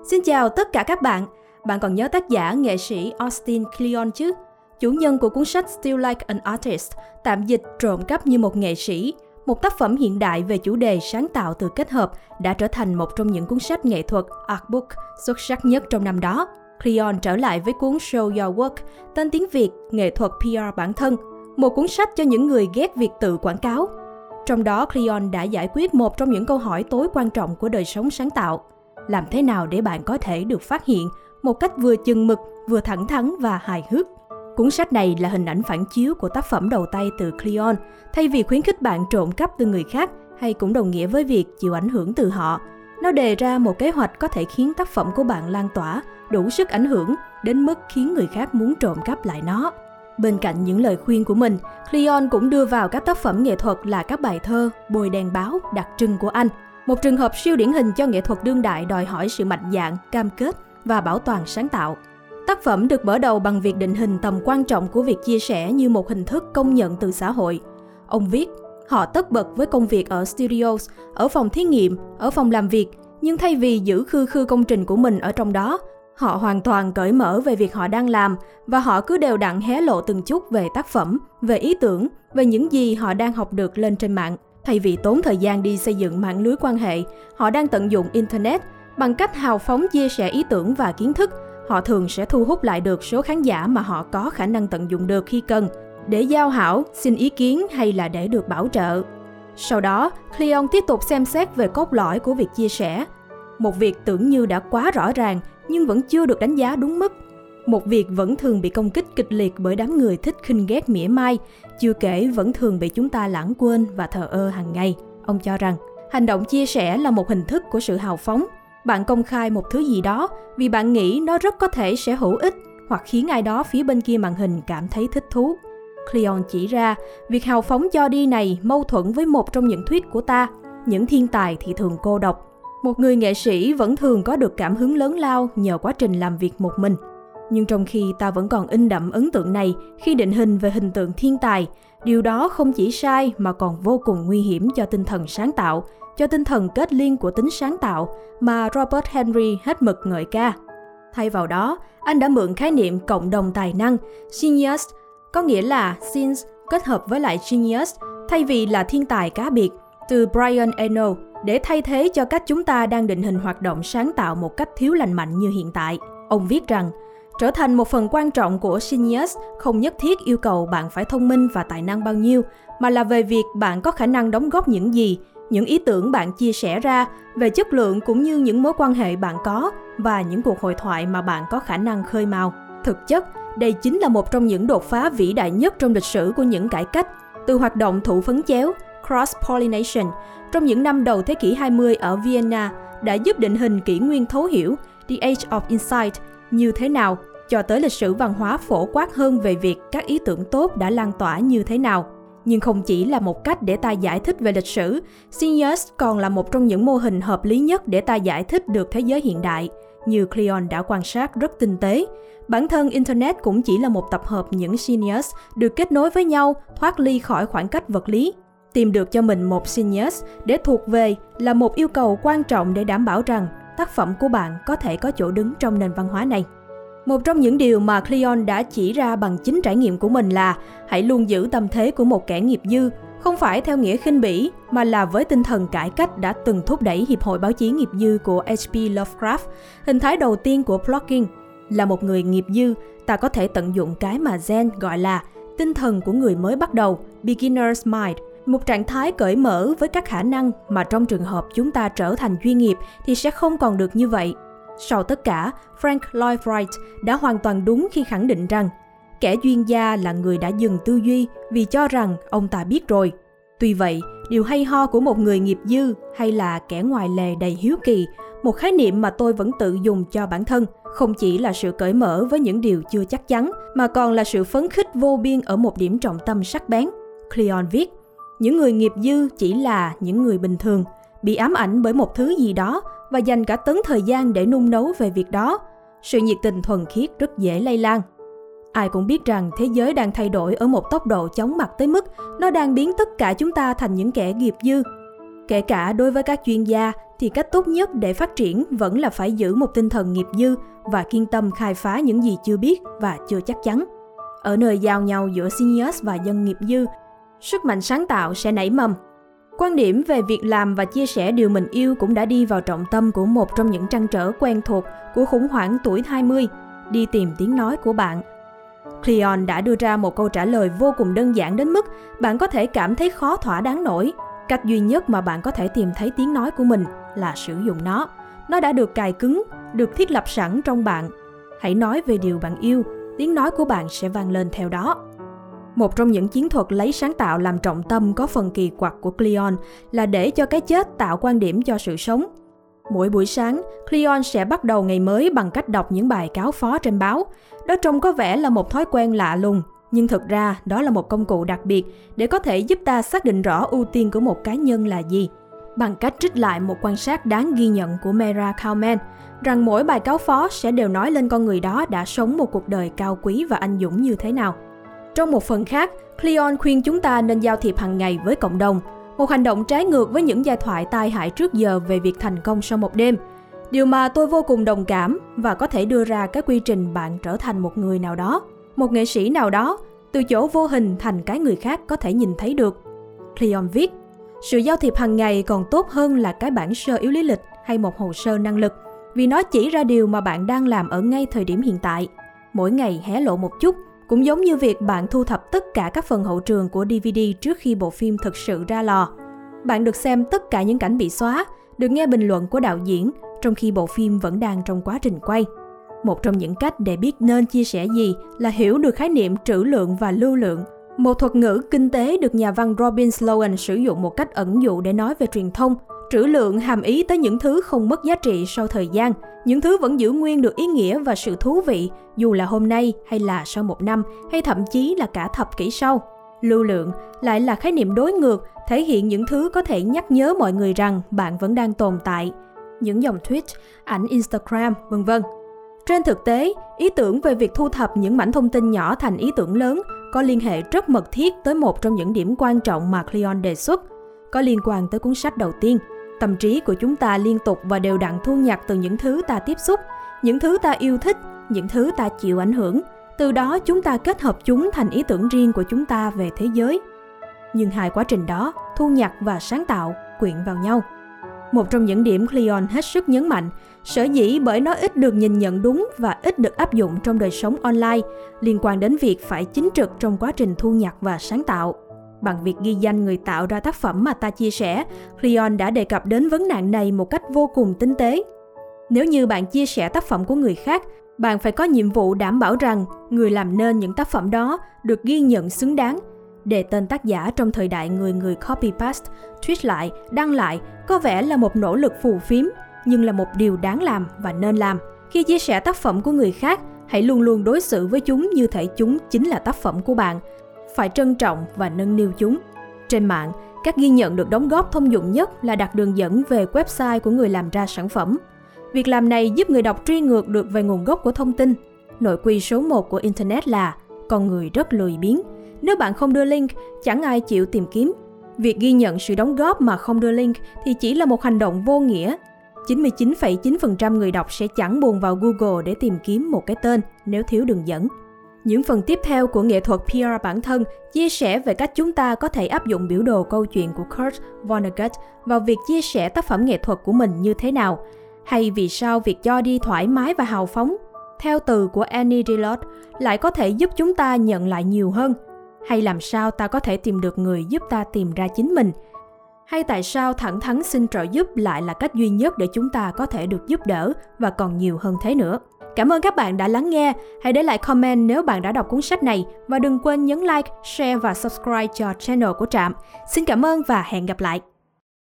Xin chào tất cả các bạn. Bạn còn nhớ tác giả nghệ sĩ Austin Kleon chứ? Chủ nhân của cuốn sách Still Like an Artist, tạm dịch trộm cắp như một nghệ sĩ, một tác phẩm hiện đại về chủ đề sáng tạo từ kết hợp đã trở thành một trong những cuốn sách nghệ thuật artbook xuất sắc nhất trong năm đó. Cleon trở lại với cuốn Show Your Work, tên tiếng Việt Nghệ thuật PR bản thân, một cuốn sách cho những người ghét việc tự quảng cáo. Trong đó, Cleon đã giải quyết một trong những câu hỏi tối quan trọng của đời sống sáng tạo. Làm thế nào để bạn có thể được phát hiện một cách vừa chừng mực, vừa thẳng thắn và hài hước? Cuốn sách này là hình ảnh phản chiếu của tác phẩm đầu tay từ Cleon, thay vì khuyến khích bạn trộm cắp từ người khác hay cũng đồng nghĩa với việc chịu ảnh hưởng từ họ. Nó đề ra một kế hoạch có thể khiến tác phẩm của bạn lan tỏa, đủ sức ảnh hưởng đến mức khiến người khác muốn trộm cắp lại nó. Bên cạnh những lời khuyên của mình, Cleon cũng đưa vào các tác phẩm nghệ thuật là các bài thơ, bồi đèn báo đặc trưng của anh. Một trường hợp siêu điển hình cho nghệ thuật đương đại đòi hỏi sự mạnh dạn, cam kết và bảo toàn sáng tạo. Tác phẩm được mở đầu bằng việc định hình tầm quan trọng của việc chia sẻ như một hình thức công nhận từ xã hội. Ông viết, họ tất bật với công việc ở studios, ở phòng thí nghiệm, ở phòng làm việc, nhưng thay vì giữ khư khư công trình của mình ở trong đó, họ hoàn toàn cởi mở về việc họ đang làm và họ cứ đều đặn hé lộ từng chút về tác phẩm, về ý tưởng, về những gì họ đang học được lên trên mạng. Thay vì tốn thời gian đi xây dựng mạng lưới quan hệ, họ đang tận dụng internet bằng cách hào phóng chia sẻ ý tưởng và kiến thức họ thường sẽ thu hút lại được số khán giả mà họ có khả năng tận dụng được khi cần, để giao hảo, xin ý kiến hay là để được bảo trợ. Sau đó, Cleon tiếp tục xem xét về cốt lõi của việc chia sẻ. Một việc tưởng như đã quá rõ ràng nhưng vẫn chưa được đánh giá đúng mức. Một việc vẫn thường bị công kích kịch liệt bởi đám người thích khinh ghét mỉa mai, chưa kể vẫn thường bị chúng ta lãng quên và thờ ơ hàng ngày. Ông cho rằng, hành động chia sẻ là một hình thức của sự hào phóng, bạn công khai một thứ gì đó vì bạn nghĩ nó rất có thể sẽ hữu ích hoặc khiến ai đó phía bên kia màn hình cảm thấy thích thú. Cleon chỉ ra, việc hào phóng cho đi này mâu thuẫn với một trong những thuyết của ta, những thiên tài thì thường cô độc. Một người nghệ sĩ vẫn thường có được cảm hứng lớn lao nhờ quá trình làm việc một mình. Nhưng trong khi ta vẫn còn in đậm ấn tượng này khi định hình về hình tượng thiên tài, điều đó không chỉ sai mà còn vô cùng nguy hiểm cho tinh thần sáng tạo, cho tinh thần kết liên của tính sáng tạo mà Robert Henry hết mực ngợi ca. Thay vào đó, anh đã mượn khái niệm cộng đồng tài năng, genius, có nghĩa là sins kết hợp với lại genius, thay vì là thiên tài cá biệt, từ Brian Eno, để thay thế cho cách chúng ta đang định hình hoạt động sáng tạo một cách thiếu lành mạnh như hiện tại. Ông viết rằng, trở thành một phần quan trọng của genius không nhất thiết yêu cầu bạn phải thông minh và tài năng bao nhiêu, mà là về việc bạn có khả năng đóng góp những gì những ý tưởng bạn chia sẻ ra về chất lượng cũng như những mối quan hệ bạn có và những cuộc hội thoại mà bạn có khả năng khơi mào. Thực chất, đây chính là một trong những đột phá vĩ đại nhất trong lịch sử của những cải cách, từ hoạt động thụ phấn chéo, cross-pollination, trong những năm đầu thế kỷ 20 ở Vienna đã giúp định hình kỷ nguyên thấu hiểu The Age of Insight như thế nào, cho tới lịch sử văn hóa phổ quát hơn về việc các ý tưởng tốt đã lan tỏa như thế nào. Nhưng không chỉ là một cách để ta giải thích về lịch sử, Genius còn là một trong những mô hình hợp lý nhất để ta giải thích được thế giới hiện đại. Như Cleon đã quan sát rất tinh tế, bản thân Internet cũng chỉ là một tập hợp những Genius được kết nối với nhau thoát ly khỏi khoảng cách vật lý. Tìm được cho mình một Genius để thuộc về là một yêu cầu quan trọng để đảm bảo rằng tác phẩm của bạn có thể có chỗ đứng trong nền văn hóa này. Một trong những điều mà Cleon đã chỉ ra bằng chính trải nghiệm của mình là hãy luôn giữ tâm thế của một kẻ nghiệp dư, không phải theo nghĩa khinh bỉ mà là với tinh thần cải cách đã từng thúc đẩy Hiệp hội Báo chí nghiệp dư của H.P. Lovecraft, hình thái đầu tiên của blogging. Là một người nghiệp dư, ta có thể tận dụng cái mà Zen gọi là tinh thần của người mới bắt đầu, beginner's mind, một trạng thái cởi mở với các khả năng mà trong trường hợp chúng ta trở thành chuyên nghiệp thì sẽ không còn được như vậy. Sau tất cả, Frank Lloyd Wright đã hoàn toàn đúng khi khẳng định rằng kẻ chuyên gia là người đã dừng tư duy vì cho rằng ông ta biết rồi. Tuy vậy, điều hay ho của một người nghiệp dư hay là kẻ ngoài lề đầy hiếu kỳ, một khái niệm mà tôi vẫn tự dùng cho bản thân, không chỉ là sự cởi mở với những điều chưa chắc chắn, mà còn là sự phấn khích vô biên ở một điểm trọng tâm sắc bén. Cleon viết, những người nghiệp dư chỉ là những người bình thường, bị ám ảnh bởi một thứ gì đó và dành cả tấn thời gian để nung nấu về việc đó. Sự nhiệt tình thuần khiết rất dễ lây lan. Ai cũng biết rằng thế giới đang thay đổi ở một tốc độ chóng mặt tới mức nó đang biến tất cả chúng ta thành những kẻ nghiệp dư. Kể cả đối với các chuyên gia thì cách tốt nhất để phát triển vẫn là phải giữ một tinh thần nghiệp dư và kiên tâm khai phá những gì chưa biết và chưa chắc chắn. Ở nơi giao nhau giữa seniors và dân nghiệp dư, sức mạnh sáng tạo sẽ nảy mầm. Quan điểm về việc làm và chia sẻ điều mình yêu cũng đã đi vào trọng tâm của một trong những trăn trở quen thuộc của khủng hoảng tuổi 20, đi tìm tiếng nói của bạn. Cleon đã đưa ra một câu trả lời vô cùng đơn giản đến mức bạn có thể cảm thấy khó thỏa đáng nổi. Cách duy nhất mà bạn có thể tìm thấy tiếng nói của mình là sử dụng nó. Nó đã được cài cứng, được thiết lập sẵn trong bạn. Hãy nói về điều bạn yêu, tiếng nói của bạn sẽ vang lên theo đó. Một trong những chiến thuật lấy sáng tạo làm trọng tâm có phần kỳ quặc của Cleon là để cho cái chết tạo quan điểm cho sự sống. Mỗi buổi sáng, Cleon sẽ bắt đầu ngày mới bằng cách đọc những bài cáo phó trên báo. Đó trông có vẻ là một thói quen lạ lùng, nhưng thực ra đó là một công cụ đặc biệt để có thể giúp ta xác định rõ ưu tiên của một cá nhân là gì. Bằng cách trích lại một quan sát đáng ghi nhận của Mera Kalman, rằng mỗi bài cáo phó sẽ đều nói lên con người đó đã sống một cuộc đời cao quý và anh dũng như thế nào. Trong một phần khác, Cleon khuyên chúng ta nên giao thiệp hàng ngày với cộng đồng, một hành động trái ngược với những giai thoại tai hại trước giờ về việc thành công sau một đêm. Điều mà tôi vô cùng đồng cảm và có thể đưa ra cái quy trình bạn trở thành một người nào đó, một nghệ sĩ nào đó, từ chỗ vô hình thành cái người khác có thể nhìn thấy được. Cleon viết, sự giao thiệp hàng ngày còn tốt hơn là cái bản sơ yếu lý lịch hay một hồ sơ năng lực, vì nó chỉ ra điều mà bạn đang làm ở ngay thời điểm hiện tại. Mỗi ngày hé lộ một chút, cũng giống như việc bạn thu thập tất cả các phần hậu trường của DVD trước khi bộ phim thực sự ra lò. Bạn được xem tất cả những cảnh bị xóa, được nghe bình luận của đạo diễn trong khi bộ phim vẫn đang trong quá trình quay. Một trong những cách để biết nên chia sẻ gì là hiểu được khái niệm trữ lượng và lưu lượng. Một thuật ngữ kinh tế được nhà văn Robin Sloan sử dụng một cách ẩn dụ để nói về truyền thông. Trữ lượng hàm ý tới những thứ không mất giá trị sau thời gian, những thứ vẫn giữ nguyên được ý nghĩa và sự thú vị dù là hôm nay hay là sau một năm hay thậm chí là cả thập kỷ sau. Lưu lượng lại là khái niệm đối ngược, thể hiện những thứ có thể nhắc nhớ mọi người rằng bạn vẫn đang tồn tại. Những dòng tweet, ảnh Instagram, vân vân. Trên thực tế, ý tưởng về việc thu thập những mảnh thông tin nhỏ thành ý tưởng lớn có liên hệ rất mật thiết tới một trong những điểm quan trọng mà Cleon đề xuất, có liên quan tới cuốn sách đầu tiên. Tâm trí của chúng ta liên tục và đều đặn thu nhặt từ những thứ ta tiếp xúc, những thứ ta yêu thích, những thứ ta chịu ảnh hưởng. Từ đó chúng ta kết hợp chúng thành ý tưởng riêng của chúng ta về thế giới. Nhưng hai quá trình đó, thu nhặt và sáng tạo, quyện vào nhau. Một trong những điểm Cleon hết sức nhấn mạnh, sở dĩ bởi nó ít được nhìn nhận đúng và ít được áp dụng trong đời sống online, liên quan đến việc phải chính trực trong quá trình thu nhặt và sáng tạo. Bằng việc ghi danh người tạo ra tác phẩm mà ta chia sẻ, Cleon đã đề cập đến vấn nạn này một cách vô cùng tinh tế. Nếu như bạn chia sẻ tác phẩm của người khác, bạn phải có nhiệm vụ đảm bảo rằng người làm nên những tác phẩm đó được ghi nhận xứng đáng. Đề tên tác giả trong thời đại người người copy paste, tweet lại, đăng lại có vẻ là một nỗ lực phù phiếm, nhưng là một điều đáng làm và nên làm. Khi chia sẻ tác phẩm của người khác, hãy luôn luôn đối xử với chúng như thể chúng chính là tác phẩm của bạn phải trân trọng và nâng niu chúng. Trên mạng, các ghi nhận được đóng góp thông dụng nhất là đặt đường dẫn về website của người làm ra sản phẩm. Việc làm này giúp người đọc truy ngược được về nguồn gốc của thông tin. Nội quy số 1 của Internet là con người rất lười biếng. Nếu bạn không đưa link, chẳng ai chịu tìm kiếm. Việc ghi nhận sự đóng góp mà không đưa link thì chỉ là một hành động vô nghĩa. 99,9% người đọc sẽ chẳng buồn vào Google để tìm kiếm một cái tên nếu thiếu đường dẫn. Những phần tiếp theo của nghệ thuật PR bản thân chia sẻ về cách chúng ta có thể áp dụng biểu đồ câu chuyện của Kurt Vonnegut vào việc chia sẻ tác phẩm nghệ thuật của mình như thế nào, hay vì sao việc cho đi thoải mái và hào phóng, theo từ của Annie Dillard, lại có thể giúp chúng ta nhận lại nhiều hơn, hay làm sao ta có thể tìm được người giúp ta tìm ra chính mình, hay tại sao thẳng thắn xin trợ giúp lại là cách duy nhất để chúng ta có thể được giúp đỡ và còn nhiều hơn thế nữa. Cảm ơn các bạn đã lắng nghe. Hãy để lại comment nếu bạn đã đọc cuốn sách này và đừng quên nhấn like, share và subscribe cho channel của Trạm. Xin cảm ơn và hẹn gặp lại.